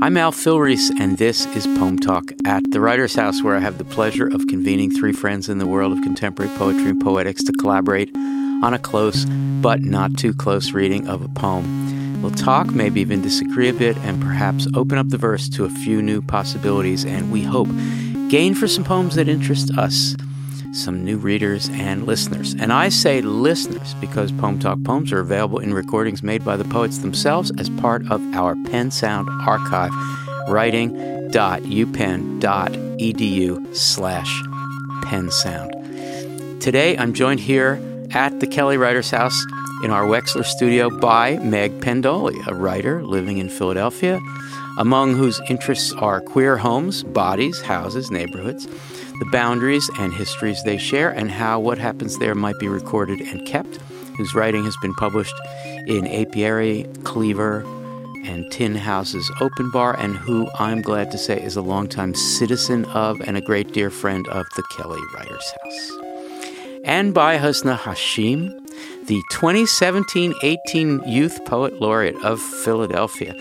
I'm Al Filreis, and this is Poem Talk at the Writer's House, where I have the pleasure of convening three friends in the world of contemporary poetry and poetics to collaborate on a close but not too close reading of a poem. We'll talk, maybe even disagree a bit, and perhaps open up the verse to a few new possibilities, and we hope gain for some poems that interest us some new readers and listeners. And I say listeners because Poem Talk poems are available in recordings made by the poets themselves as part of our Penn Sound archive, writing.upenn.edu slash pennsound. Today I'm joined here at the Kelly Writers House in our Wexler studio by Meg Pendoley, a writer living in Philadelphia, among whose interests are queer homes, bodies, houses, neighborhoods the boundaries and histories they share, and how what happens there might be recorded and kept, whose writing has been published in Apiary, Cleaver, and Tin House's Open Bar, and who I'm glad to say is a longtime citizen of and a great dear friend of the Kelly Writers House. And by Husna Hashim, the 2017 18 Youth Poet Laureate of Philadelphia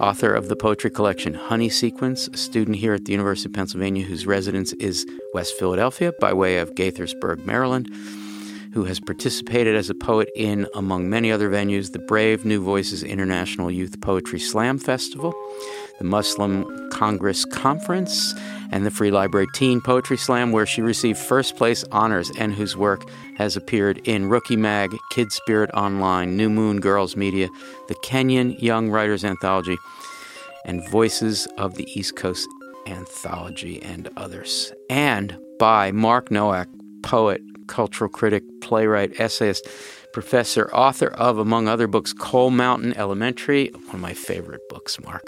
author of the poetry collection Honey Sequence, a student here at the University of Pennsylvania whose residence is West Philadelphia by way of Gaithersburg, Maryland, who has participated as a poet in, among many other venues, the Brave New Voices International Youth Poetry Slam Festival, the Muslim Congress Conference, and the Free Library Teen Poetry Slam, where she received first place honors and whose work has appeared in Rookie Mag, Kid Spirit Online, New Moon Girls Media, the Kenyon Young Writers Anthology, and Voices of the East Coast Anthology, and others. And by Mark Nowak, poet, cultural critic, playwright, essayist, professor, author of, among other books, Coal Mountain Elementary, one of my favorite books, Mark,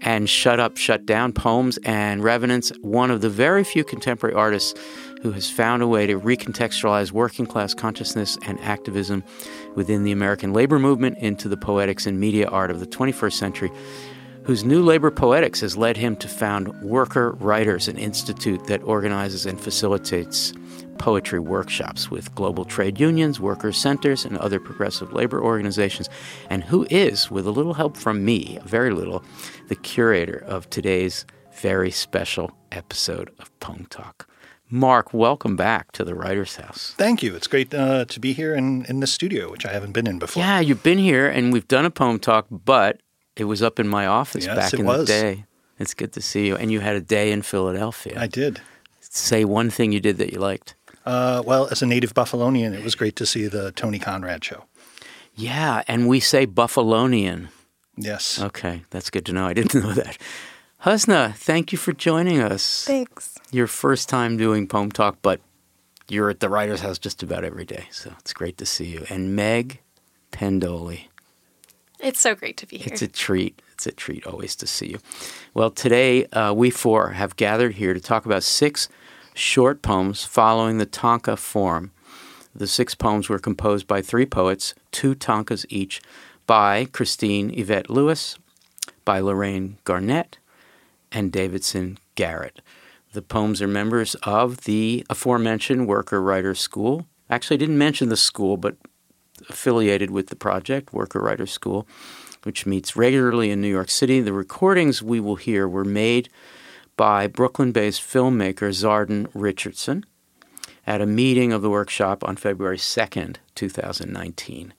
and Shut Up, Shut Down Poems and Revenants, one of the very few contemporary artists who has found a way to recontextualize working class consciousness and activism within the American labor movement into the poetics and media art of the 21st century whose new labor poetics has led him to found Worker Writers, an institute that organizes and facilitates poetry workshops with global trade unions, workers' centers, and other progressive labor organizations, and who is, with a little help from me, very little, the curator of today's very special episode of Poem Talk. Mark, welcome back to the Writer's House. Thank you. It's great uh, to be here in, in the studio, which I haven't been in before. Yeah, you've been here, and we've done a Poem Talk, but it was up in my office yes, back in was. the day. It's good to see you. And you had a day in Philadelphia. I did. Say one thing you did that you liked. Uh, well, as a native Buffalonian, it was great to see the Tony Conrad show. Yeah, and we say Buffalonian. Yes. Okay, that's good to know. I didn't know that. Husna, thank you for joining us. Thanks. Your first time doing Poem Talk, but you're at the Writer's House just about every day, so it's great to see you. And Meg Pendoley. It's so great to be here. It's a treat. It's a treat always to see you. Well, today uh, we four have gathered here to talk about six short poems following the tanka form. The six poems were composed by three poets, two tankas each, by Christine Yvette Lewis, by Lorraine Garnett, and Davidson Garrett. The poems are members of the aforementioned Worker Writer School. Actually, I didn't mention the school, but affiliated with the project, Worker Writer School, which meets regularly in New York City. The recordings we will hear were made by Brooklyn based filmmaker Zarden Richardson at a meeting of the workshop on February 2nd, 2019.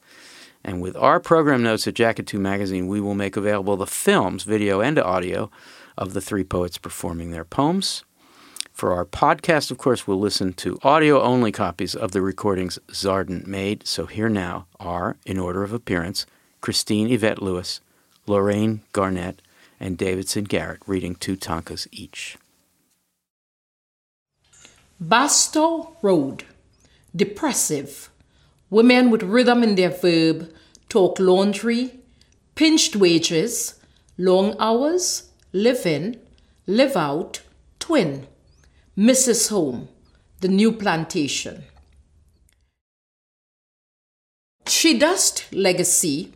And with our program notes at Jacket 2 magazine, we will make available the films, video, and audio of the three poets performing their poems. For our podcast, of course, we'll listen to audio only copies of the recordings Zarden made. So here now are, in order of appearance, Christine Yvette Lewis, Lorraine Garnett, and Davidson Garrett reading two tankas each. Barstow Road. Depressive. Women with rhythm in their verb talk laundry, pinched wages, long hours, live in, live out, twin. Mrs. Home, the new plantation. She Dust Legacy,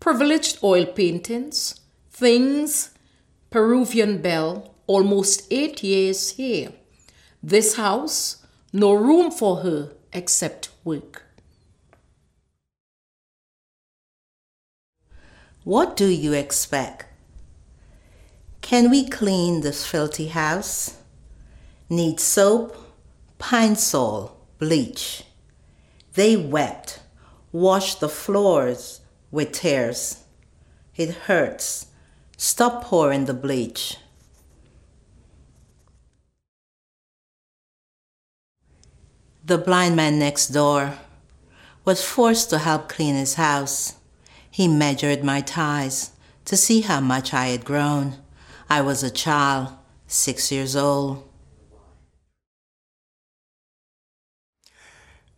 privileged oil paintings, things, Peruvian belle, almost eight years here. This house, no room for her except work. What do you expect? Can we clean this filthy house? Need soap, pine sol, bleach. They wept, washed the floors with tears. It hurts. Stop pouring the bleach. The blind man next door was forced to help clean his house. He measured my ties to see how much I had grown. I was a child, six years old.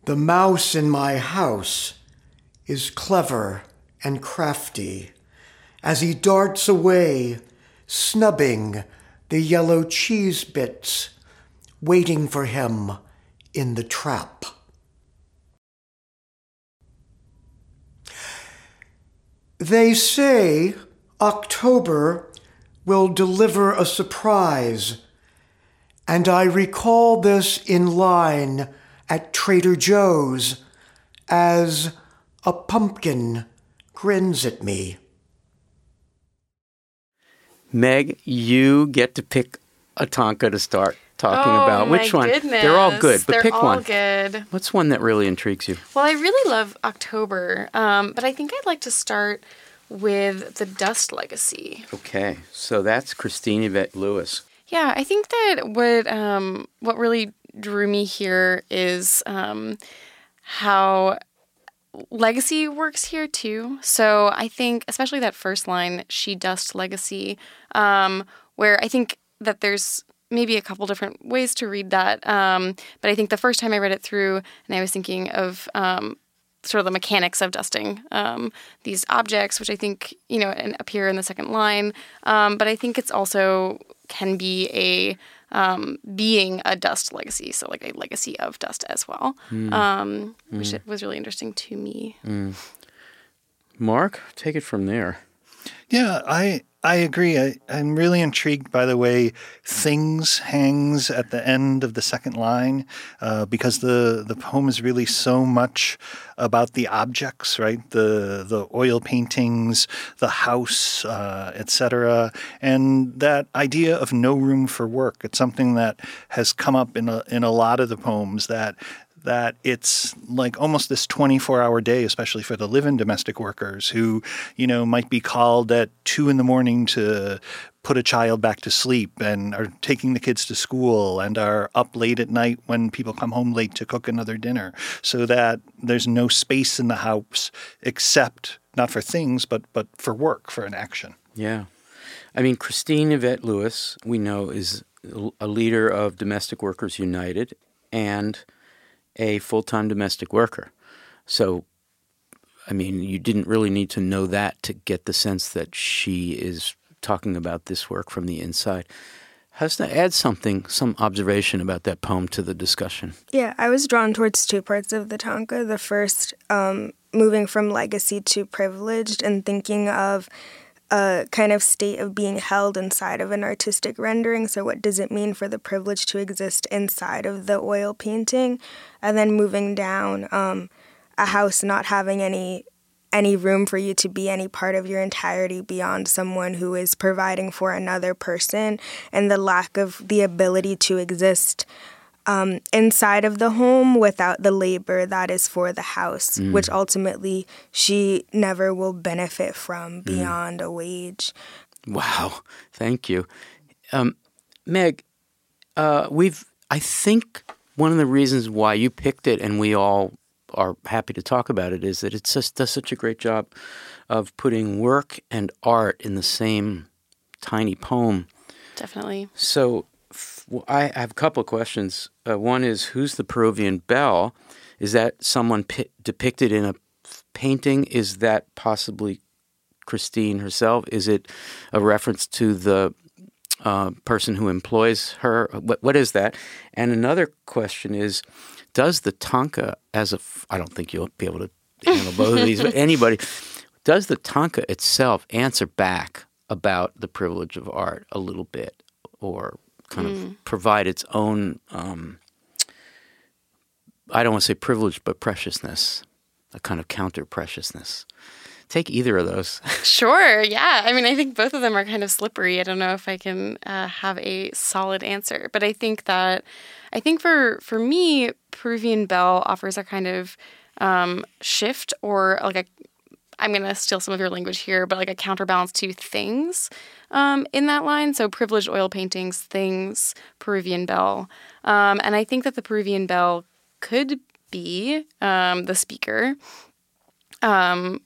The mouse in my house is clever and crafty as he darts away, snubbing the yellow cheese bits, waiting for him in the trap. They say October will deliver a surprise, and I recall this in line at Trader Joe's as a pumpkin grins at me. Meg, you get to pick a tanka to start talking oh, about. Which my one? Goodness. They're all good, but They're pick all one. good. What's one that really intrigues you? Well, I really love October, um, but I think I'd like to start with the Dust Legacy. Okay, so that's Christine Yvette Lewis. Yeah, I think that what um, what really drew me here is um, how legacy works here too. So I think, especially that first line, "She dust legacy," um, where I think that there's maybe a couple different ways to read that. Um, but I think the first time I read it through, and I was thinking of um, sort of the mechanics of dusting um, these objects, which I think you know appear in the second line. Um, but I think it's also can be a um, being a dust legacy, so like a legacy of dust as well, Mm. um, which Mm. was really interesting to me. Mm. Mark, take it from there. Yeah, I I agree. I, I'm really intrigued by the way things hangs at the end of the second line uh, because the the poem is really so much about the objects, right? The the oil paintings, the house, uh, etc. And that idea of no room for work. It's something that has come up in a, in a lot of the poems that that it's like almost this 24 hour day, especially for the live in domestic workers who, you know, might be called at two in the morning to put a child back to sleep and are taking the kids to school and are up late at night when people come home late to cook another dinner so that there's no space in the house except not for things, but, but for work, for an action. Yeah. I mean, Christine Yvette Lewis, we know, is a leader of Domestic Workers United and a full time domestic worker. So, I mean, you didn't really need to know that to get the sense that she is talking about this work from the inside. Has to add something, some observation about that poem to the discussion. Yeah, I was drawn towards two parts of the tanka. The first, um, moving from legacy to privileged and thinking of a kind of state of being held inside of an artistic rendering. So, what does it mean for the privilege to exist inside of the oil painting? And then moving down, um, a house not having any any room for you to be any part of your entirety beyond someone who is providing for another person, and the lack of the ability to exist um, inside of the home without the labor that is for the house, Mm. which ultimately she never will benefit from beyond a wage. Wow, thank you, um, Meg. Uh, we've, I think, one of the reasons why you picked it, and we all are happy to talk about it, is that it just does such a great job of putting work and art in the same tiny poem. Definitely. So, f- well, I have a couple of questions. Uh, one is, who's the Peruvian bell? Is that someone pi- depicted in a painting? Is that possibly Christine herself? Is it a reference to the uh, person who employs her? What, what is that? And another question is, does the tanka, as a, f- I don't think you'll be able to handle both of these, but anybody, does the tanka itself answer back about the privilege of art a little bit, or kind Mm. of provide its own, um, I don't want to say privilege, but preciousness, a kind of counter preciousness? take either of those. Sure. Yeah. I mean, I think both of them are kind of slippery. I don't know if I can uh, have a solid answer, but I think that I think for for me, Peruvian Bell offers a kind of um, shift or like a I'm going to steal some of your language here, but like a counterbalance to things um, in that line. So privileged oil paintings, things, Peruvian bell, Um, and I think that the Peruvian bell could be um, the speaker um,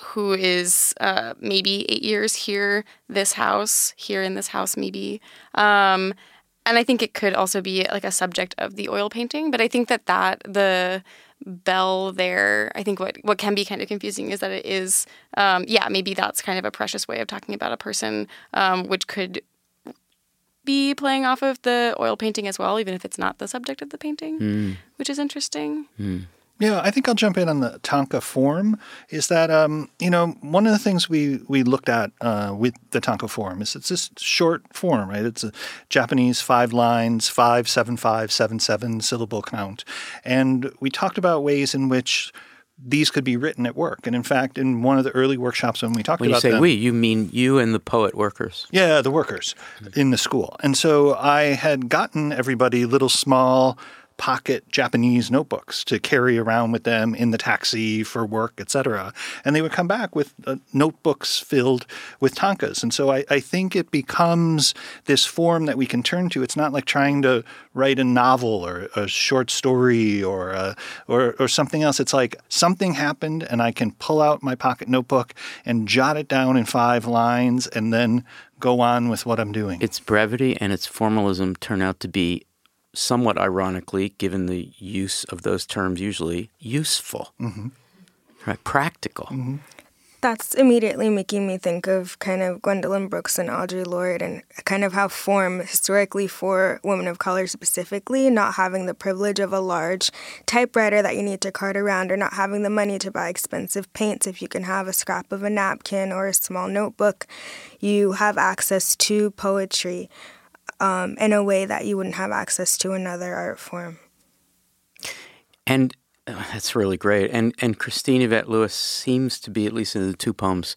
who is uh, maybe eight years here, this house, here in this house, maybe. Um, and I think it could also be like a subject of the oil painting, but I think that that the bell there i think what what can be kind of confusing is that it is um, yeah maybe that's kind of a precious way of talking about a person um, which could be playing off of the oil painting as well even if it's not the subject of the painting mm. which is interesting mm. Yeah, I think I'll jump in on the tanka form. Is that um, you know one of the things we we looked at uh, with the tanka form is it's this short form, right? It's a Japanese five lines, five seven five seven seven syllable count, and we talked about ways in which these could be written at work. And in fact, in one of the early workshops when we talked when about you say them, we, you mean you and the poet workers. Yeah, the workers in the school. And so I had gotten everybody little small pocket Japanese notebooks to carry around with them in the taxi for work, etc. And they would come back with uh, notebooks filled with tankas. And so I, I, think it becomes this form that we can turn to. It's not like trying to write a novel or a short story or a, uh, or, or something else. It's like something happened and I can pull out my pocket notebook and jot it down in five lines and then go on with what I'm doing. Its brevity and its formalism turn out to be somewhat ironically, given the use of those terms usually, useful, mm-hmm. right? Practical. Mm-hmm. That's immediately making me think of kind of Gwendolyn Brooks and Audre Lorde and kind of how form historically for women of color specifically, not having the privilege of a large typewriter that you need to cart around or not having the money to buy expensive paints. If you can have a scrap of a napkin or a small notebook, you have access to poetry um, in a way that you wouldn't have access to another art form. And uh, that's really great. And and Christine Yvette Lewis seems to be at least in the two poems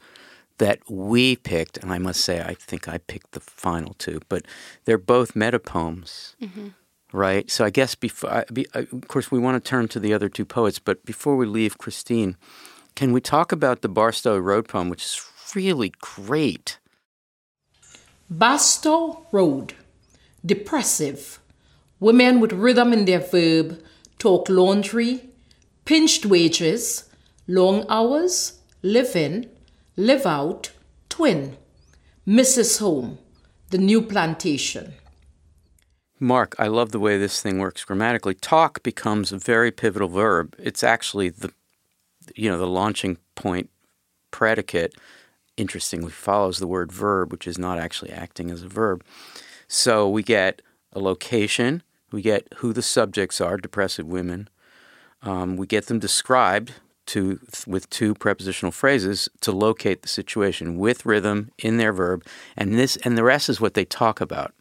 that we picked, and I must say I think I picked the final two, but they're both meta poems. Mm-hmm. Right. So I guess before, be, of course, we want to turn to the other two poets, but before we leave Christine, can we talk about the Barstow Road poem, which is really great? Barstow Road depressive. Women with rhythm in their verb talk laundry, pinched wages, long hours, live in, live out, twin, Mrs. Home, the new plantation. Mark, I love the way this thing works grammatically. Talk becomes a very pivotal verb. It's actually the you know, the launching point predicate interestingly follows the word verb, which is not actually acting as a verb. So we get a location, we get who the subjects are, depressive women. Um, we get them described to with two prepositional phrases to locate the situation with rhythm in their verb, and this and the rest is what they talk about.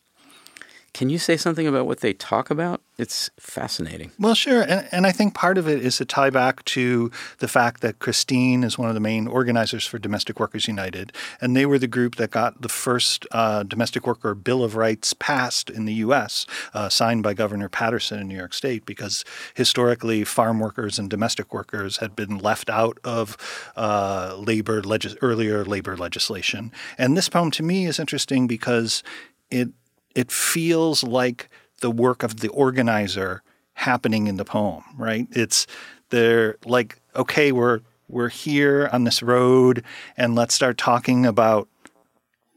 Can you say something about what they talk about? It's fascinating. Well, sure. And, and I think part of it is to tie back to the fact that Christine is one of the main organizers for Domestic Workers United. And they were the group that got the first uh, domestic worker Bill of Rights passed in the U.S., uh, signed by Governor Paterson in New York State, because historically farm workers and domestic workers had been left out of uh, labor legis- earlier labor legislation. And this poem to me is interesting because it it feels like the work of the organizer happening in the poem, right? It's they're like, okay, we're we're here on this road and let's start talking about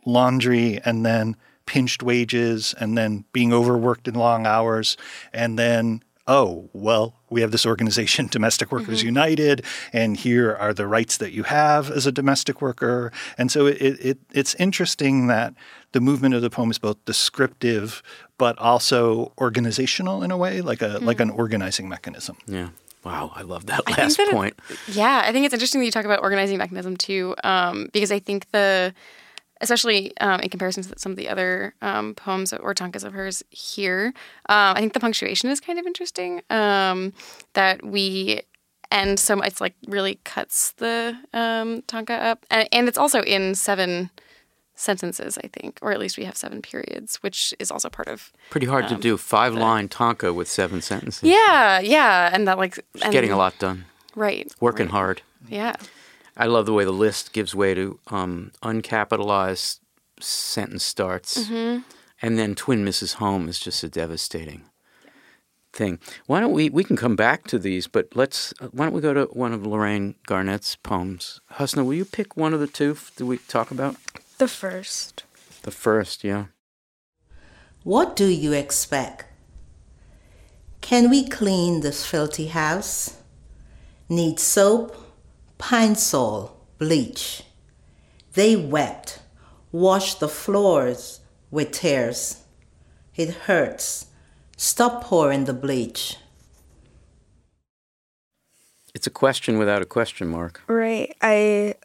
laundry and then pinched wages and then being overworked in long hours and then oh, well, we have this organization, Domestic Workers mm-hmm. United, and here are the rights that you have as a domestic worker. And so it, it, it's interesting that the movement of the poem is both descriptive but also organizational in a way, like a mm-hmm. like an organizing mechanism. Yeah. Wow, I love that last that point. It, yeah, I think it's interesting that you talk about organizing mechanism too, um, because I think the especially um, in comparison to some of the other um, poems or tankas of hers here. Um, I think the punctuation is kind of interesting. Um, that we and so it's like really cuts the um, tanka up, and, and it's also in seven sentences, I think, or at least we have seven periods, which is also part of. Pretty hard to do. Five line tanka with seven sentences. Yeah, yeah, and that like and, Getting a lot done. right, Working right. hard. Yeah, I love the way the list gives way to um, uncapitalized sentence starts, Mm-hmm. and then twin Mrs. Home is just a devastating thing. Why don't we? We can come back to these, but let's. Why don't we go to one of Lorraine Garnett's poems? Husna, will you pick one of the two that we talk about? The first. The first, yeah. What do you expect? Can we clean this filthy house? Need soap, pine sol, bleach. They wept, washed the floors with tears. It hurts. Stop pouring the bleach. It's a question without a question mark. Right. I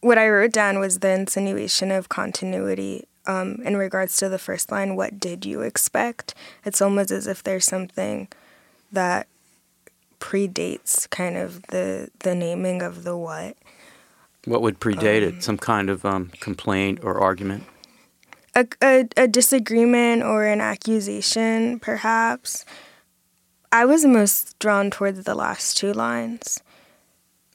what I wrote down was the insinuation of continuity um, in regards to the first line. What did you expect? It's almost as if there's something that predates kind of the the naming of the what. What would predate it? Some kind of um, complaint or argument? A, a, a disagreement or an accusation, perhaps. I was most drawn towards the last two lines.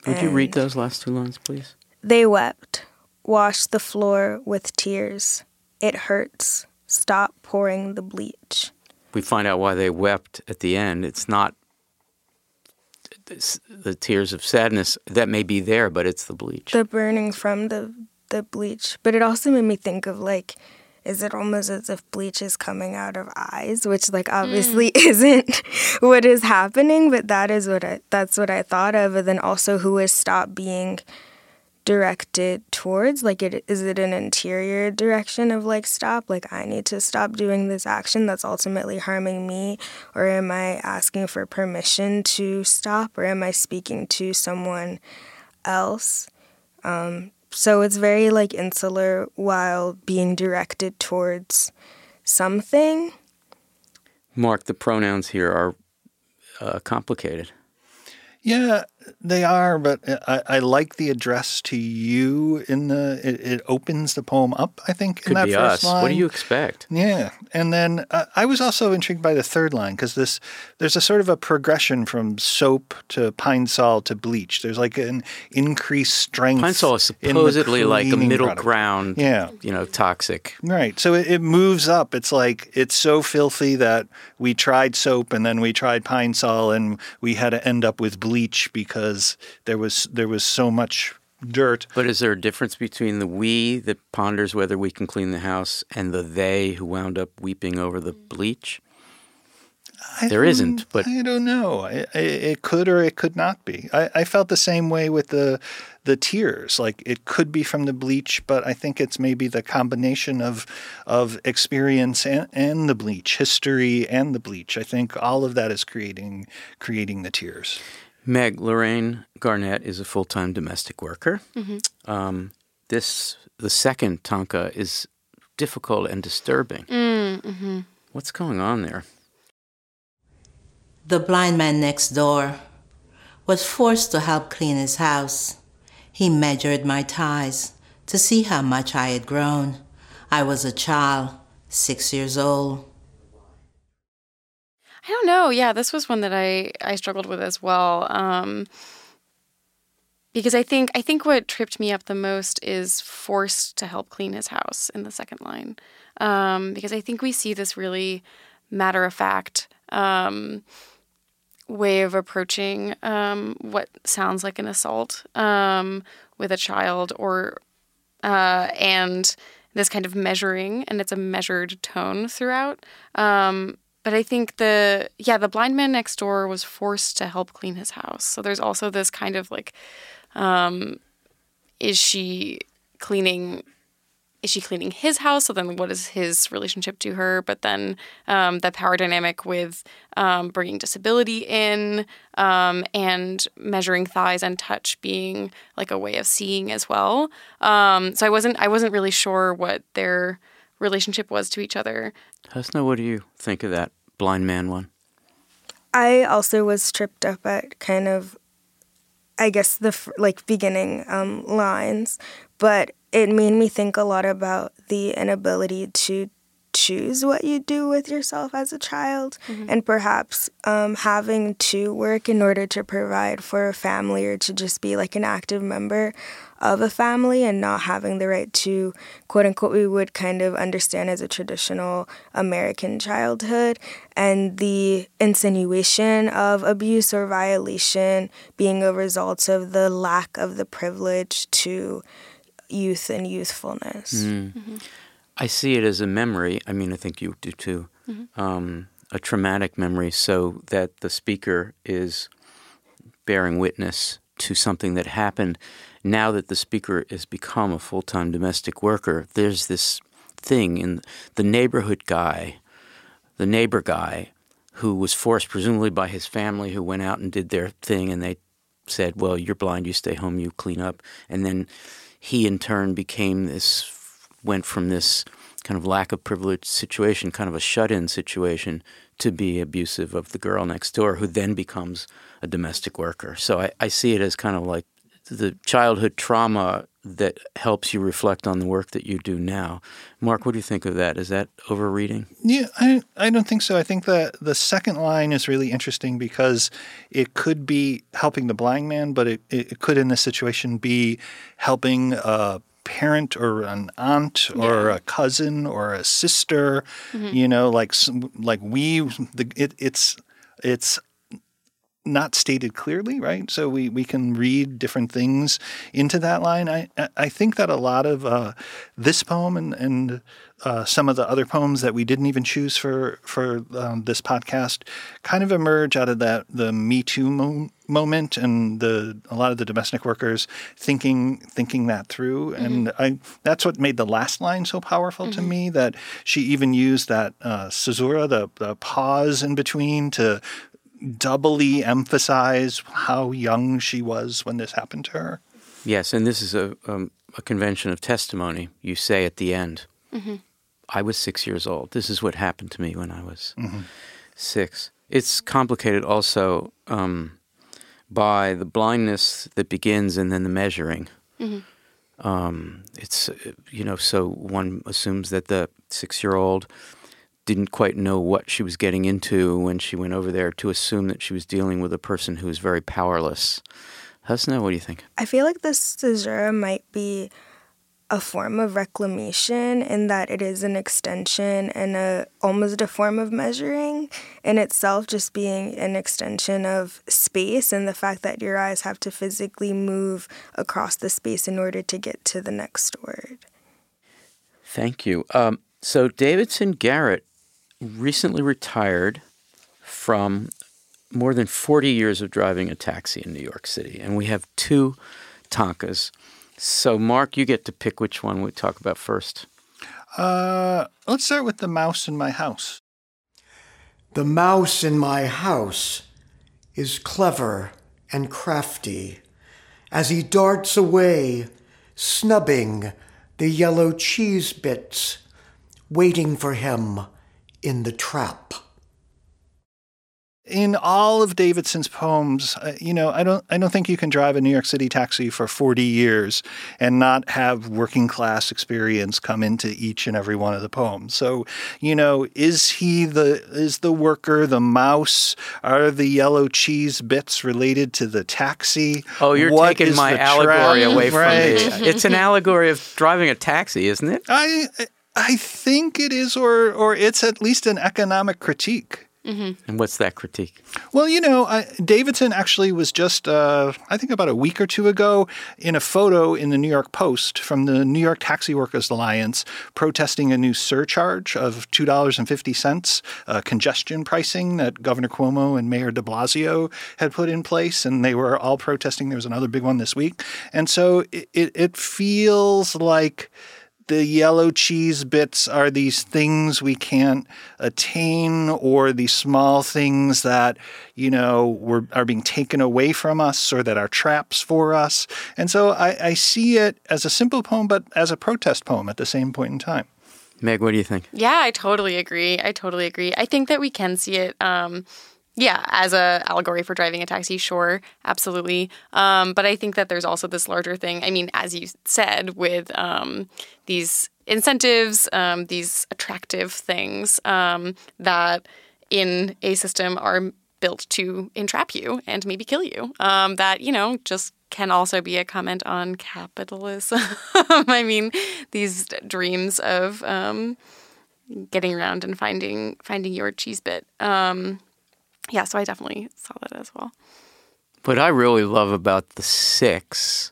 Would you read those last two lines, please? They wept, washed the floor with tears. It hurts. Stop pouring the bleach. we find out why they wept at the end. It's not the tears of sadness that may be there, but it's the bleach. The burning from the the bleach. But it also made me think of like is it almost as if bleach is coming out of eyes, which like obviously mm. isn't what is happening, but that is what I that's what I thought of. And then also who is stopped being directed towards like it is it an interior direction of like stop? Like i need to stop doing this action that's ultimately harming me? Or am i asking for permission to stop? Or am i speaking to someone else? Um, so it's very like insular while being directed towards something. Mark, the pronouns here are uh, complicated. Yeah, they are, but I, I like the address to you in the. It, it opens the poem up. I think in Could that be first us. line. What do you expect? Yeah, and then uh, I was also intrigued by the third line because this there's a sort of a progression from soap to pine sol to bleach. There's like an increased strength. Pine Sol is supposedly like a middle product. ground, Yeah. you know, toxic. Right. So it, it moves up. It's like it's so filthy that we tried soap and then we tried pine sol and we had to end up with bleach because there was there was so much dirt. But is there a difference between the we that ponders whether we can clean the house and the they who wound up weeping over the bleach? I There don't- but- I don't know. It, it, it could or it could not be. I, I felt the same way with the the tears. Like it could be from the bleach, but I think it's maybe the combination of of experience and, and the bleach, history and the bleach. I think all of that is creating creating the tears. Meg Lorraine Garnett is a full time domestic worker. Um, this the second tanka is difficult and disturbing. What's going on there? The blind man next door was forced to help clean his house. He measured my ties to see how much I had grown. I was a child, six years old. I don't know. Yeah, this was one that I I struggled with as well. Um, because I think I think what tripped me up the most is forced to help clean his house in the second line. Um, because I think we see this really matter of fact um, way of approaching um, what sounds like an assault um, with a child or uh, and this kind of measuring and it's a measured tone throughout um, but i think the yeah the blind man next door was forced to help clean his house so there's also this kind of like um, is she cleaning is she cleaning his house? So then, what is his relationship to her? But then, um, the power dynamic with um, bringing disability in um, and measuring thighs and touch being like a way of seeing as well. Um, so I wasn't I wasn't really sure what their relationship was to each other. Husna, what do you think of that blind man one? I also was tripped up at kind of I guess the like beginning um, lines, but it made me think a lot about the inability to choose what you do with yourself as a child, mm-hmm. and perhaps um, having to work in order to provide for a family or to just be like an active member of a family and not having the right to quote unquote we would kind of understand as a traditional American childhood and the insinuation of abuse or violation being a result of the lack of the privilege to youth and youthfulness. Mm. Mm-hmm. I see it as a memory. I mean, I think you do too. Mm-hmm. Um, a traumatic memory, so that the speaker is bearing witness to something that happened now that the speaker has become a full time domestic worker, there's this thing in the neighborhood guy, the neighbor guy, who was forced, presumably by his family, who went out and did their thing, and they said, Well, you're blind, you stay home, you clean up. And then he, in turn, became this, went from this kind of lack of privilege situation, kind of a shut in situation, to be abusive of the girl next door, who then becomes a domestic worker. So I, I see it as kind of like the childhood trauma that helps you reflect on the work that you do now. Mark, what do you think of that? Is that overreading? Yeah, I, I don't think so. I think that the second line is really interesting because it could be helping the blind man, but it, it could in this situation be helping a parent or an aunt or yeah. a cousin or a sister. Mm-hmm. You know, like like we, the, it, it's it's not stated clearly, right? So we, we can read different things into that line. I I think that a lot of uh, this poem and and uh, some of the other poems that we didn't even choose for for um, this podcast kind of emerge out of that the Me Too mo- moment and the a lot of the domestic workers thinking thinking that through. Mm-hmm. And I that's what made the last line so powerful mm-hmm. to me. That she even used that uh, caesura, the, the pause in between, to doubly emphasize how young she was when this happened to her. Yes, and this is a, um, a convention of testimony. You say at the end, mm-hmm. I was six years old. This is what happened to me when I was mm-hmm. six. It's complicated also um, by the blindness that begins and then the measuring. Mm-hmm. Um, it's, you know, so one assumes that the six year old didn't quite know what she was getting into when she went over there to assume that she was dealing with a person who was very powerless. Husna, what do you think? I feel like this caesura might be a form of reclamation in that it is an extension and a almost a form of measuring in itself just being an extension of space and the fact that your eyes have to physically move across the space in order to get to the next word. Thank you. Um, so Davidson Garrett recently retired from more than 40 years of driving a taxi in New York City, and we have two tankas. So, Mark, you get to pick which one we talk about first. Uh, let's start with the mouse in my house. The mouse in my house is clever and crafty as he darts away, snubbing the yellow cheese bits, waiting for him in the trap. In all of Davidson's poems, uh, you know, I don't, I don't think you can drive a New York City taxi for 40 years and not have working class experience come into each and every one of the poems. So, you know, is he the, is the worker the mouse? Are the yellow cheese bits related to the taxi? Oh, you're what taking my allegory away from right. me. It's an allegory of driving a taxi, isn't it? I I think it is, or or it's at least an economic critique. Mm-hmm. And what's that critique? Well, you know, I, Davidson actually was just, uh, I think about a week or two ago, in a photo in the New York Post from the New York Taxi Workers Alliance protesting a new surcharge of $2.50 uh, congestion pricing that Governor Cuomo and Mayor de Blasio had put in place. And they were all protesting. There was another big one this week. And so it, it, it feels like the yellow cheese bits are these things we can't attain or these small things that you know were, are being taken away from us or that are traps for us. And so I, I see it as a simple poem but as a protest poem at the same point in time. Meg what do you think? Yeah i totally agree. I totally agree. I think that we can see it um, yeah, as a allegory for driving a taxi, sure, absolutely. Um, but I think that there's also this larger thing. I mean, as you said, with um, these incentives, um, these attractive things um, that in a system are built to entrap you and maybe kill you. Um, that you know just can also be a comment on capitalism. I mean, these dreams of um, getting around and finding finding your cheese bit. Um, yeah, so I definitely saw that as well. What I really love about the six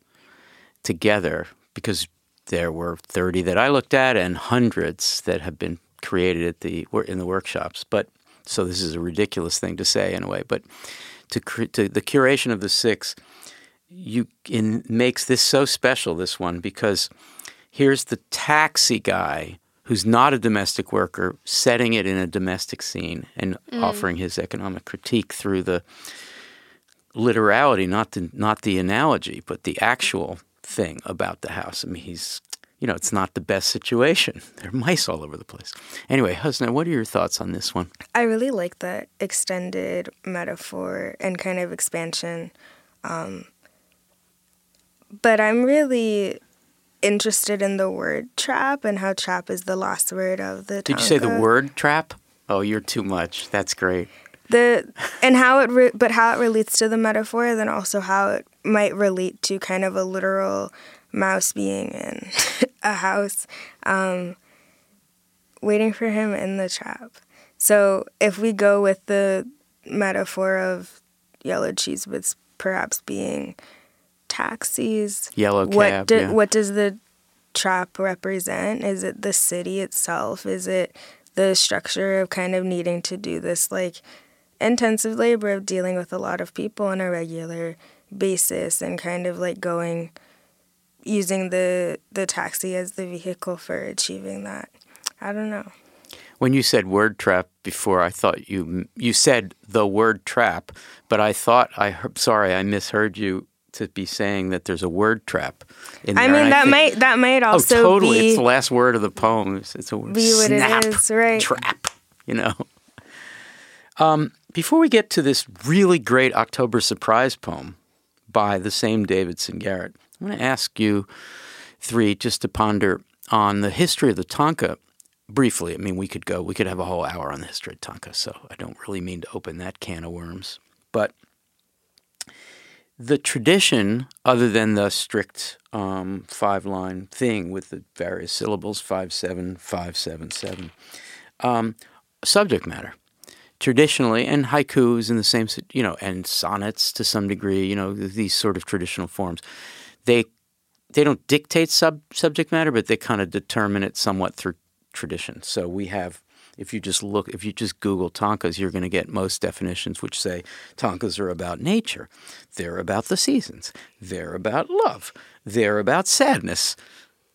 together, because there were 30 that I looked at and hundreds that have been created at the in the workshops. But so this is a ridiculous thing to say in a way, but to, to the curation of the six, you in makes this so special. This one because here's the taxi guy who's not a domestic worker setting it in a domestic scene and mm. offering his economic critique through the literality, not the not the analogy, but the actual thing about the house. I mean, he's you know, it's not the best situation. There are mice all over the place. Anyway, Husna, what are your thoughts on this one? I really like the extended metaphor and kind of expansion. Um, but I'm really interested in the word trap and how trap is the last word of the. Did you say the word trap? Oh, you're too much. That's great. The and how it re- but how it relates to the metaphor, then also how it might relate to kind of a literal mouse being in a house, um, waiting for him in the trap. So if we go with the metaphor of yellow cheese with perhaps being taxis. Yellow cab. What, do, yeah. what does the trap represent? Is it the city itself? Is it the structure of kind of needing to do this like intensive labor of dealing with a lot of people on a regular basis and kind of like going using the the taxi as the vehicle for achieving that. I don't know. When you said word trap before, I thought you you said the word trap, but I thought I sorry I misheard you to be saying that there's a word trap in there. I mean, that think, might that might oh, also oh, totally. Be, it's the last word of the poem. It's, it's a be what snap, it is, right? Trap, you know. Um, before we get to this really great October surprise poem by the same Davidson Garrett, I'm going to ask you three just to ponder on the history of the tanka briefly. I mean, we could go, we could have a whole hour on the history of tanka, so I don't really mean to open that can of worms. But the tradition, other than the strict um, five line thing with the various syllables, five, seven, five, seven, seven, um, subject matter. Traditionally, and haikus in the same, you know, and sonnets to some degree, you know, these sort of traditional forms, they they don't dictate sub subject matter, but they kind of determine it somewhat through tradition. So we have if you just look, if you just Google tankas, you're going to get most definitions which say tankas are about nature, they're about the seasons, they're about love, they're about sadness,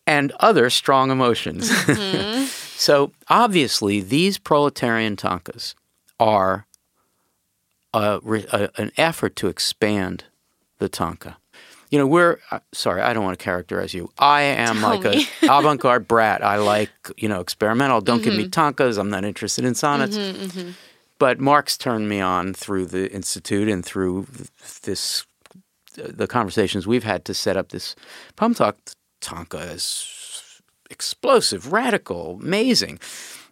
and other strong emotions. Mm-hmm. so obviously, these proletarian tankas are a, a, an effort to expand the tanka you know, we're uh, sorry, I don't want to characterize you. I am Tell like me. a avant-garde brat. I like you know experimental. Don't mm-hmm. give me mm-hmm. tankas. I'm not interested in sonnets. Mm-hmm, mm-hmm. But Mark's turned me on through the institute and through this the conversations we've had to set up this poem talk. Tanka is explosive, radical, amazing.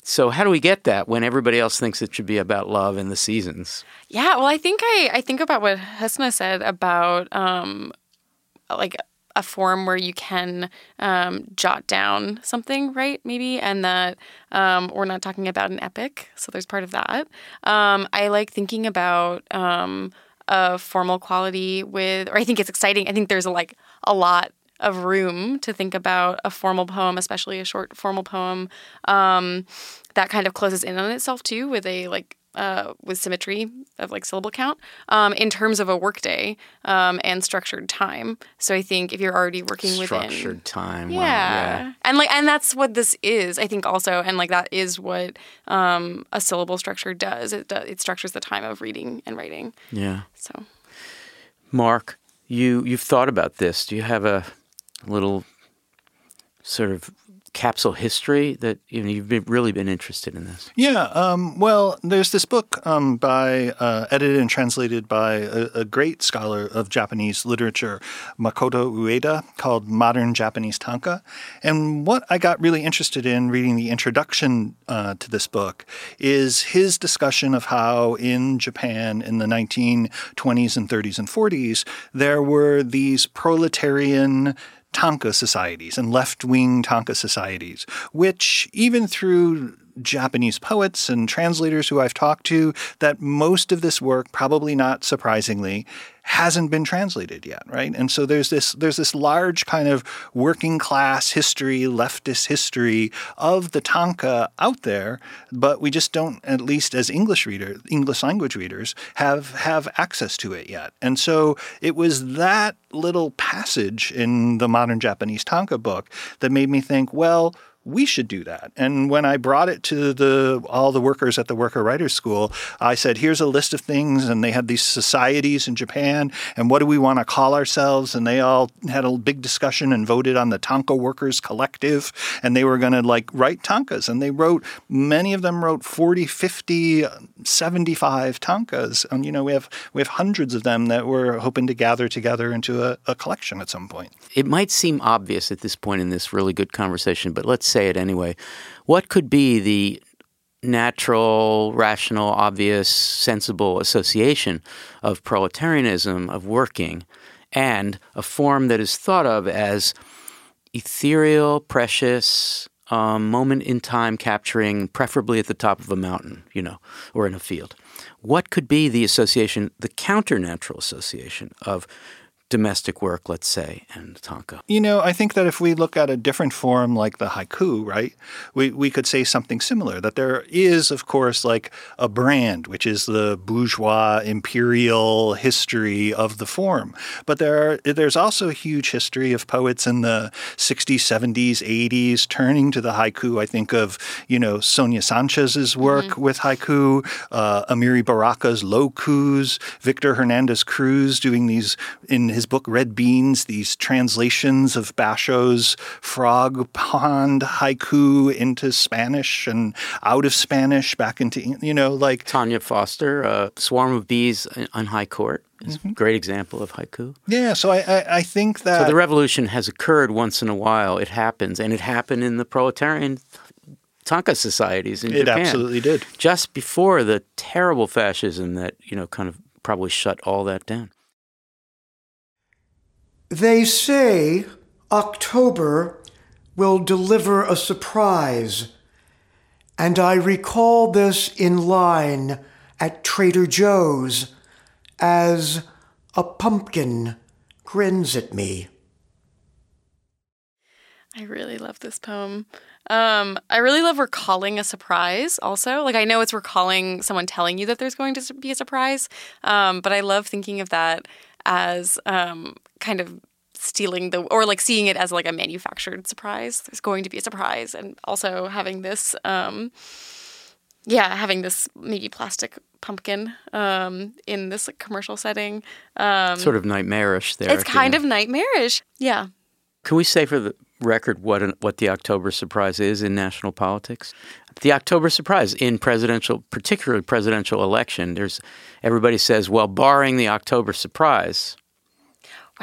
So how do we get that when everybody else thinks it should be about love and the seasons? Yeah, well, I think I, I think about what Husna said about um, like a form where you can um, jot down something, right? Maybe, and that um, we're not talking about an epic, so there's part of that. Um, I like thinking about um, a formal quality with, or I think it's exciting. I think there's a, like a lot of room to think about a formal poem, especially a short formal poem um, that kind of closes in on itself too, with a like uh, with symmetry of like syllable count um, in terms of a workday um, and structured time. So I think if you're already working structured within structured time, yeah. Well, yeah, and like and that's what this is. I think also, and like that is what um, a syllable structure does. It does, it structures the time of reading and writing. Yeah. So, Mark, you you've thought about this. Do you have a little sort of capsule history that you know, you've been, really been interested in this? Yeah. Um, well, there's this book um, by uh, edited and translated by a, a, great scholar of Japanese literature, Makoto Ueda, called Modern Japanese Tanka. And what I got really interested in reading the introduction uh, to this book is his discussion of how in Japan in the 1920s and 30s and 40s there were these proletarian Tanka societies and left wing Tanka societies, which, even through Japanese poets and translators who I've talked to, that most of this work, probably not surprisingly, hasn't been translated yet, right? And so there's this there's this large kind of working class history, leftist history of the Tanka out there, but we just don't, at least as English reader, English language readers, have have access to it yet. And so it was that little passage in the modern Japanese Tanka book that made me think, well, we should do that. And when I brought it to the all the workers at the Worker Writers School, I said, "Here's a list of things." And they had these societies in Japan, and what do we want to call ourselves? And they all had a big discussion and voted on the Tanka Workers Collective, and they were going to like write tankas. And they wrote many of them wrote 40, 50, 75 tankas. And you know, we have we have hundreds of them that we're hoping to gather together into a, a collection at some point. It might seem obvious at this point in this really good conversation, but let's say it anyway. What could be the natural, rational, obvious, sensible association of proletarianism, of working, and a form that is thought of as ethereal, precious, um, moment in time capturing, preferably at the top of a mountain, you know, or in a field. What could be the association, the counter-natural association of domestic work, let's say, and tanka? You know, I think that if we look at a different form like the haiku, right, we, we could say something similar that there is, of course, like a brand, which is the bourgeois imperial history of the form. But there are, there's also a huge history of poets in the 60s, 70s, 80s turning to the haiku. I think of, you know, Sonia Sanchez's work mm-hmm. with haiku, uh, Amiri Baraka's lokus, Victor Hernandez Cruz doing these in his his book Red Beans, these translations of Basho's frog pond haiku into Spanish and out of Spanish back into, you know, like. Tonya Foster, uh, Swarm of Bees on High Court is mm-hmm. a great example of haiku. Yeah, so I, I, I, think that. So the revolution has occurred once in a while. It happens, and it happened in the proletarian Tanka societies in it Japan. It absolutely did. Just before the terrible fascism that, you know, kind of probably shut all that down. They say October will deliver a surprise, and I recall this in line at Trader Joe's as a pumpkin grins at me. I really love this poem. Um, I really love recalling a surprise also. Like, I know it's recalling someone telling you that there's going to be a surprise, um, but I love thinking of that as um, kind of stealing the or like seeing it as like a manufactured surprise. There's going to be a surprise, and also having this, um, yeah, having this maybe plastic pumpkin um, in this like, commercial setting. Um, sort of nightmarish there. It's kind of nightmarish. Yeah. Can we say for the record what an, what the October surprise is in national politics? The October surprise in presidential, particularly presidential election, there's everybody says, well, barring the October surprise,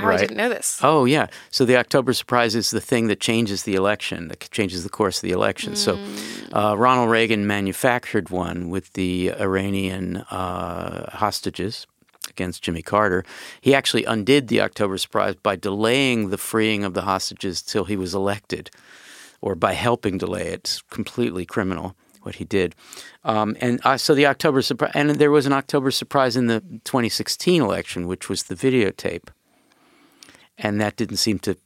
Wow, right? I didn't know this. Oh, yeah. So the October surprise is the thing that changes the election, that changes the course of the election. Mm. So uh, Ronald Reagan manufactured one with the Iranian uh, hostages against Jimmy Carter. He actually undid the October surprise by delaying the freeing of the hostages till he was elected, or by helping delay it. It's completely criminal what he did. Um, and uh, so the October surprise, and there was an October surprise in the 2016 election, which was the videotape and that didn't seem to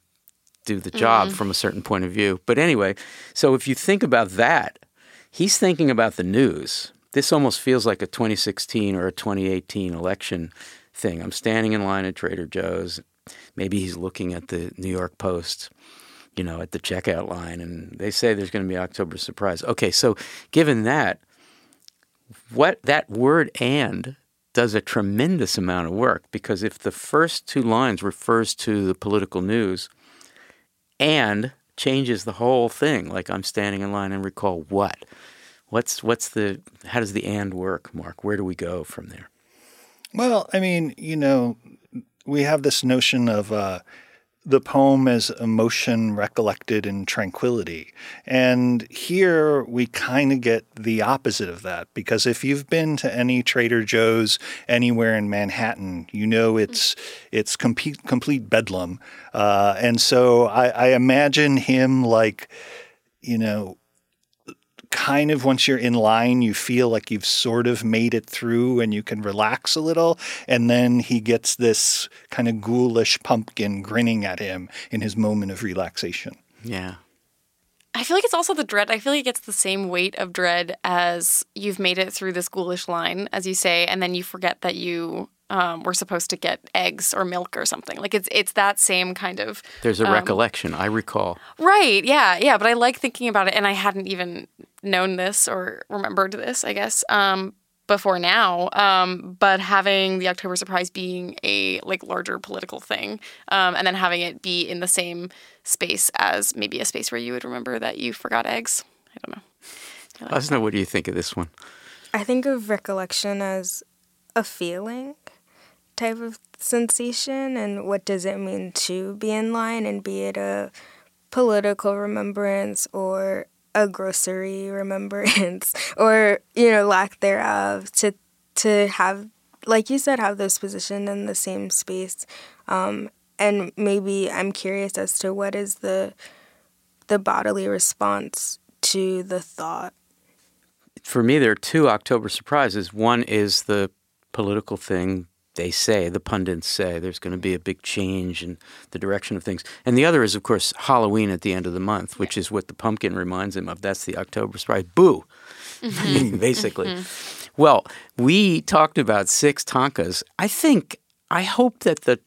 do the job mm-hmm. from a certain point of view. But anyway, so if you think about that, he's thinking about the news. This almost feels like a 2016 or a 2018 election thing. I'm standing in line at Trader Joe's. Maybe he's looking at the New York Post, you know, at the checkout line, and they say there's going to be October surprise. Okay, so given that, what that word and does a tremendous amount of work because if the first two lines refers to the political news and changes the whole thing. Like I'm standing in line and recall what? What's what's the how does the and work, Mark? Where do we go from there? Well, I mean, you know, we have this notion of uh, the poem as emotion recollected in tranquility. And here we kind of get the opposite of that because if you've been to any Trader Joe's anywhere in Manhattan, you know it's it's complete complete bedlam. Uh, and so I, I imagine him like, you know, kind of once you're in line, you feel like you've sort of made it through and you can relax a little. And then he gets this kind of ghoulish pumpkin grinning at him in his moment of relaxation. Yeah. I feel like it's also the dread. I feel like it gets the same weight of dread as you've made it through this ghoulish line, as you say, and then you forget that you um, were supposed to get eggs or milk or something. Like it's it's that same kind of. There's a um, recollection. I recall. Right. Yeah. Yeah. But I like thinking about it, and I hadn't even known this or remembered this. I guess. Um, before now, um, but having the October surprise being a like larger political thing, um, and then having it be in the same space as maybe a space where you would remember that you forgot eggs. I don't know. I like what do you think of this one? I think of recollection as a feeling type of sensation and what does it mean to be in line and be it a political remembrance or a grocery remembrance or you know lack thereof to to have like you said have those positioned in the same space. Um, and maybe i'm curious as to what is the the bodily response to the thought. For me there are two october surprises. One is the political thing they say, the pundits say, there's going to be a big change in the direction of things. And the other is, of course, Halloween at the end of the month, which is what the pumpkin reminds him of. That's the October surprise. Boo! Mm-hmm. Basically. Mm-hmm. Well, we talked about six tankas. I think, I hope that the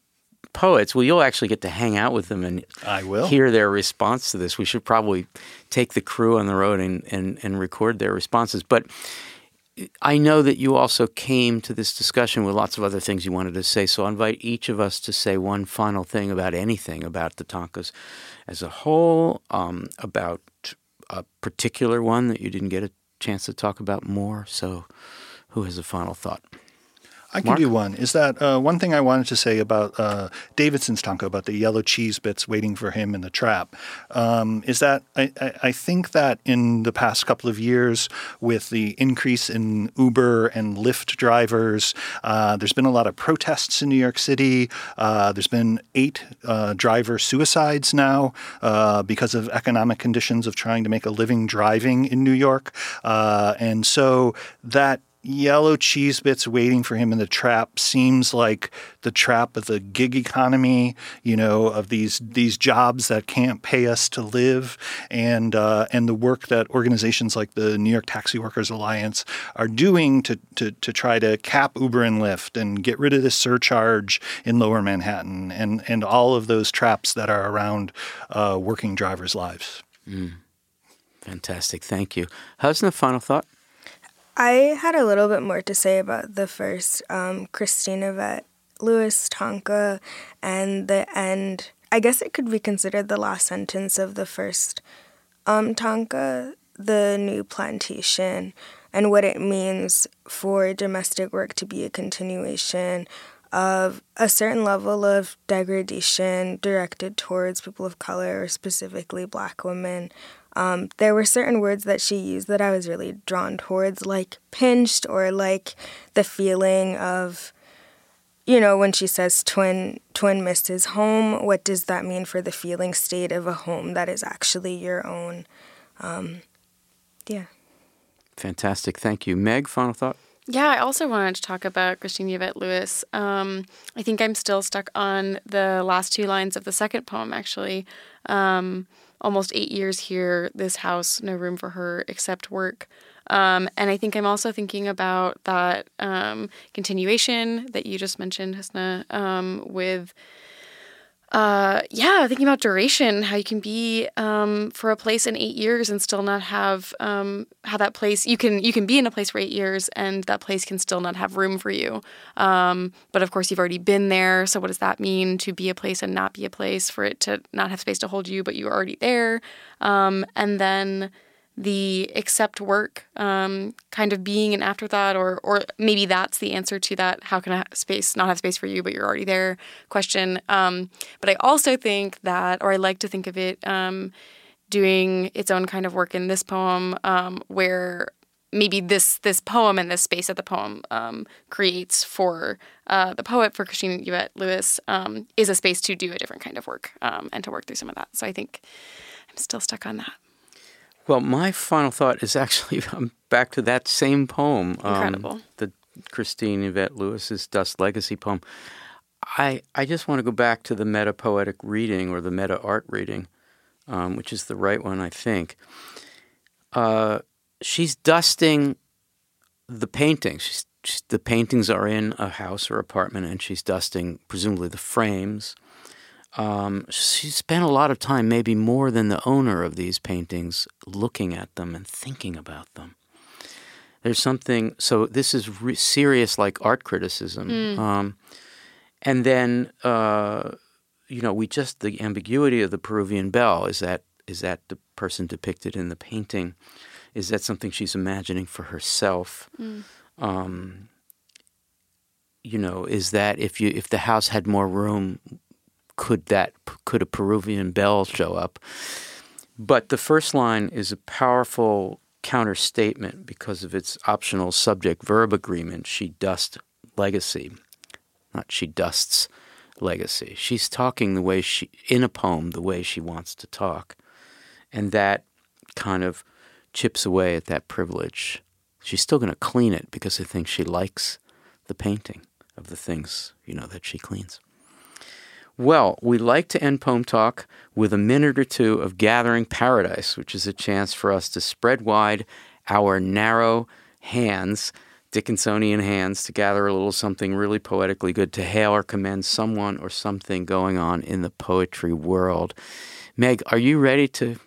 poets, well, you'll actually get to hang out with them and I will. hear their response to this. We should probably take the crew on the road and, and, and record their responses. But I know that you also came to this discussion with lots of other things you wanted to say, so I invite each of us to say one final thing about anything about the Tankas as a whole, um, about a particular one that you didn't get a chance to talk about more. So, who has a final thought? I can Mark? do one. Is that uh, one thing I wanted to say about uh, Davidson's tanka about the yellow cheese bits waiting for him in the trap? Um, is that I, I, think that in the past couple of years, with the increase in Uber and Lyft drivers, uh, there's been a lot of protests in New York City. Uh, there's been eight uh, driver suicides now uh, because of economic conditions of trying to make a living driving in New York, and so that yellow cheese bits waiting for him in the trap seems like the trap of the gig economy, you know, of these these jobs that can't pay us to live, and uh, and the work that organizations like the New York Taxi Workers Alliance are doing to, to to try to cap Uber and Lyft and get rid of this surcharge in Lower Manhattan and and all of those traps that are around uh, working drivers' lives. Mm. Fantastic, thank you. How's the final thought? I had a little bit more to say about the first um, Christine Yvette Lewis Tanka and the end. I guess it could be considered the last sentence of the first um, Tanka, the new plantation, and what it means for domestic work to be a continuation of a certain level of degradation directed towards people of color, or specifically black women, um, there were certain words that she used that I was really drawn towards, like pinched or like the feeling of, you know, when she says twin twin missed his home. What does that mean for the feeling state of a home that is actually your own? Um, yeah. Fantastic. Thank you, Meg. Final thought. Yeah, I also wanted to talk about Christine Yvette Lewis. Um, I think I'm still stuck on the last two lines of the second poem, actually. Um, almost eight years here, this house, no room for her except work. Um, and I think I'm also thinking about that um, continuation that you just mentioned, Husna, um, with uh, yeah, thinking about duration, how you can be um, for a place in eight years and still not have um, how that place you can you can be in a place for eight years and that place can still not have room for you. Um, but of course, you've already been there. So what does that mean to be a place and not be a place for it to not have space to hold you, but you were already there? Um, and then the accept work um, kind of being an afterthought or or maybe that's the answer to that how can a space not have space for you but you're already there question. Um, but i also think that or i like to think of it um, doing its own kind of work in this poem um, where maybe this this poem and this space that the poem um, creates for uh, the poet for Christine Yvette Lewis um, is a space to do a different kind of work and to work through some of that. So i think i'm still stuck on that well, my final thought is actually um, back to that same poem. Incredible. Um, the Christine Yvette Lewis's Dust Legacy poem. I, I just want to go back to the meta poetic reading or the meta art reading, um, which is the right one, I think. Uh, she's dusting the paintings. She's, she's, the paintings are in a house or apartment, and she's dusting, presumably, the frames um, she spent a lot of time, maybe more than the owner of these paintings, looking at them and thinking about them. There's something, so this is re- serious like art criticism. Mm. Um, and then, uh, you know, we just, the ambiguity of the Peruvian bell is that, is that the person depicted in the painting? Is that something she's imagining for herself? Mm. Um, you know, is that if you if the house had more room, could that could a Peruvian bell show up? But the first line is a powerful counterstatement because of its optional subject verb agreement. She dust legacy, not she dusts legacy. She's talking the way she in a poem the way she wants to talk, and that kind of chips away at that privilege. She's still going to clean it because I think she likes the painting of the things you know that she cleans. Well, we like to end Poem Talk with a minute or two of Gathering Paradise, which is a chance for us to spread wide our narrow hands, Dickinsonian hands, to gather a little something really poetically good to hail or commend someone or something going on in the poetry world. Meg, are you ready to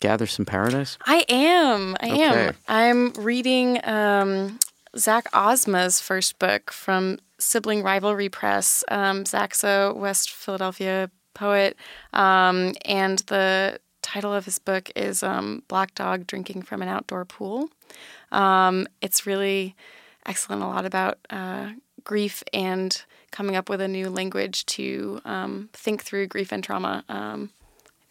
gather some paradise? I am. I okay. am. I'm reading um, Zach Ozma's first book from Sibling Rivalry Press. Um, a West Philadelphia poet, um, and the title of his book is um, Black Dog Drinking from an Outdoor Pool. Um, it's really excellent, a lot about uh, grief and coming up with a new language to um, think through grief and trauma.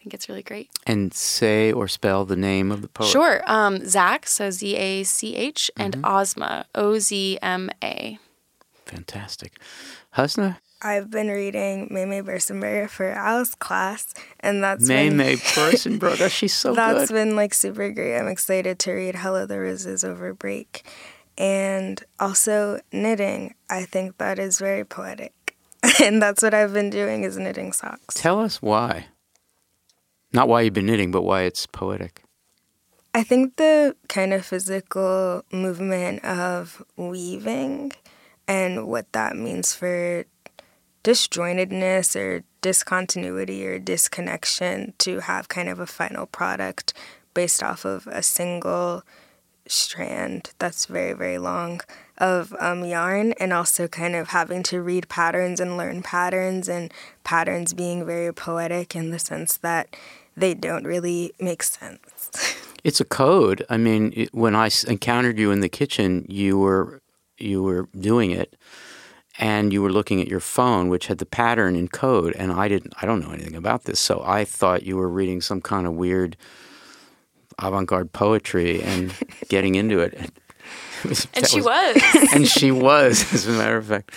I think it's really great. And say or spell the name of the poet. Sure. Um, Zach, so Z A C H, and mm-hmm. Ozma, O Z M A. Fantastic. Husna? I've been reading Mei-mei Berssenbrugge for Alice class, and that's May been, May Bersenberger. She's so that's good. been like super great. I'm excited to read Hello the Roses over break, and also knitting. I think that is very poetic, and that's what I've been doing is knitting socks. Tell us why. Not why you've been knitting, but why it's poetic. I think the kind of physical movement of weaving and what that means for disjointedness or discontinuity or disconnection to have kind of a final product based off of a single strand that's very, very long of um, yarn, and also kind of having to read patterns and learn patterns, and patterns being very poetic in the sense that they don't really make sense. It's a code. I mean, when I encountered you in the kitchen, you were you were doing it and you were looking at your phone which had the pattern in code and I didn't I don't know anything about this so I thought you were reading some kind of weird avant-garde poetry and getting into it and, it was, and she was, was. and she was as a matter of fact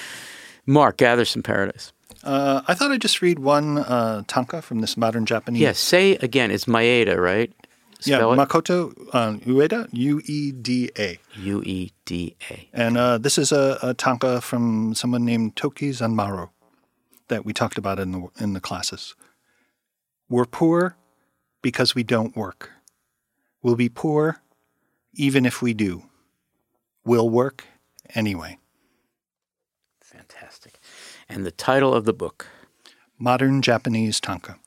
Mark gather some paradise uh, I thought I'd just read one uh, tanka from this modern Japanese. Yes, say again. It's Maeda, right? Spell yeah, it? Makoto uh, Ueda, U E D A. U E D A. And uh, this is a, a, tanka from someone named Toki Zenmaro that we talked about in the, in the classes. We're poor because we don't work. We'll be poor even if we do. We'll work anyway. And the title of the book? Modern Japanese tanka.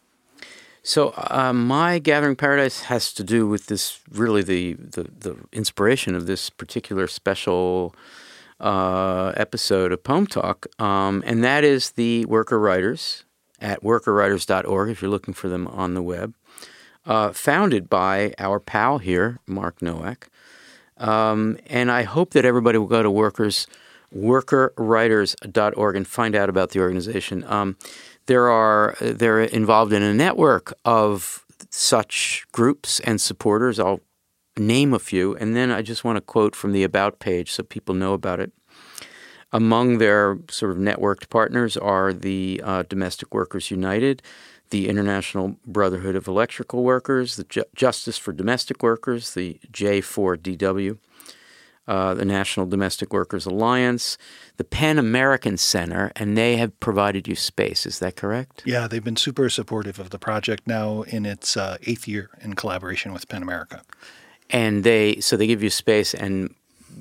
So uh, my gathering paradise has to do with this. Really, the the, the inspiration of this particular special uh, episode of Poem Talk, um, and that is the worker writers at workerwriters.org. If you're looking for them on the web, uh, founded by our pal here, Mark Nowak. Um, and I hope that everybody will go to workers workerwriters.org and find out about the organization. Um, there are they're involved in a network of such groups and supporters. I'll name a few, and then I just want to quote from the about page so people know about it. Among their sort of networked partners are the uh, Domestic Workers United, the International Brotherhood of Electrical Workers, the Ju- Justice for Domestic Workers, the J4DW, uh, the National Domestic Workers Alliance, the PEN American Center, and they have provided you space. Is that correct? Yeah, they've been super supportive of the project now in its uh, eighth year in collaboration with PEN America. And they so they give you space and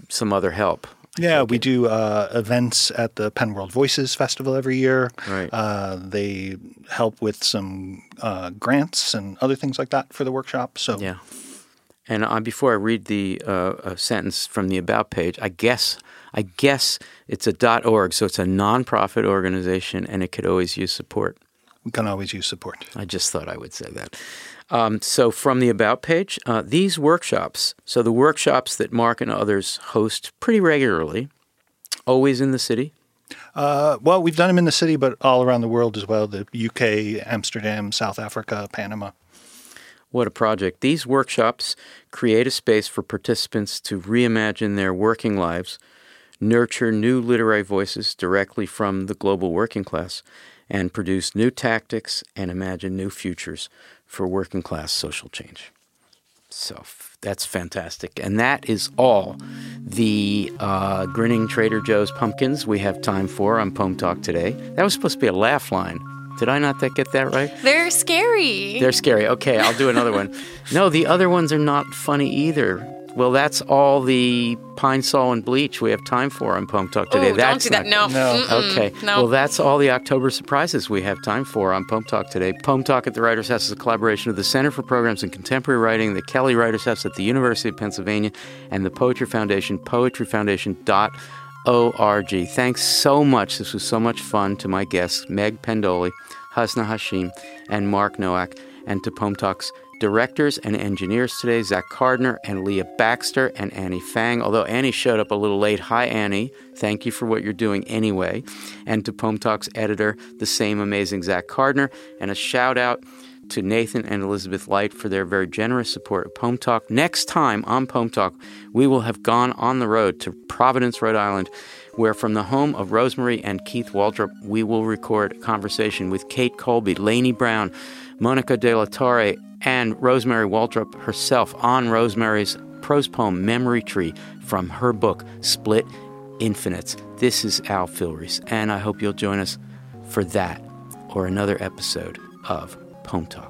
some other help. Yeah, we do uh, events at the PEN World Voices Festival every year. Right. Uh, they help with some uh, grants and other things like that for the workshop. So Yeah. And uh, before I read the uh, a sentence from the about page, I guess I guess it's a .org, so it's a nonprofit organization, and it could always use support. we can always use support. I just thought I would say that. Um, so, from the About page, uh, these workshops, so the workshops that Mark and others host pretty regularly, always in the city. Uh, well, we've done them in the city, but all around the world as well the UK, Amsterdam, South Africa, Panama. What a project. These workshops create a space for participants to reimagine their working lives, nurture new literary voices directly from the global working class, and produce new tactics and imagine new futures for working class social change. So that's fantastic. And that is all the uh, Grinning Trader Joe's Pumpkins we have time for on Poem Talk today. That was supposed to be a laugh line. Did I not that get that right? They're scary. They're scary. Okay, I'll do another one. No, the other ones are not funny either. Well, that's all the Pine-Sol and bleach we have time for on Poem Talk today. Ooh, don't that's do that. not- No. Okay. No. Well, that's all the October surprises we have time for on Poem Talk today. Poem Talk at the Writers House is a collaboration of the Center for Programs in Contemporary Writing, the Kelly Writers House at the University of Pennsylvania, and the Poetry Foundation, poetryfoundation.org. Thanks so much. This was so much fun to my guests, Meg Pendoley, Husna Hashim, and Mark Nowak, and to Poem Talk's directors and engineers today, Zach Carduner and Leah Baxter and Annie Fang. Although Annie showed up a little late. Hi, Annie. Thank you for what you're doing anyway. And to Poem Talk's editor, the same amazing Zach Carduner. And a shout out to Nathan and Elizabeth Light for their very generous support of Poem Talk. Next time on Poem Talk, we will have gone on the road to Providence, Rhode Island, where from the home of Rosmarie and Keith Waldrop, we will record a conversation with Kate Colby, Laynie Browne, Monica De La Torre, and Rosmarie Waldrop herself on Rosmarie's prose poem Memory Tree from her book Split Infinites. This is Al Filreis, and I hope you'll join us for that or another episode of Poem Talk.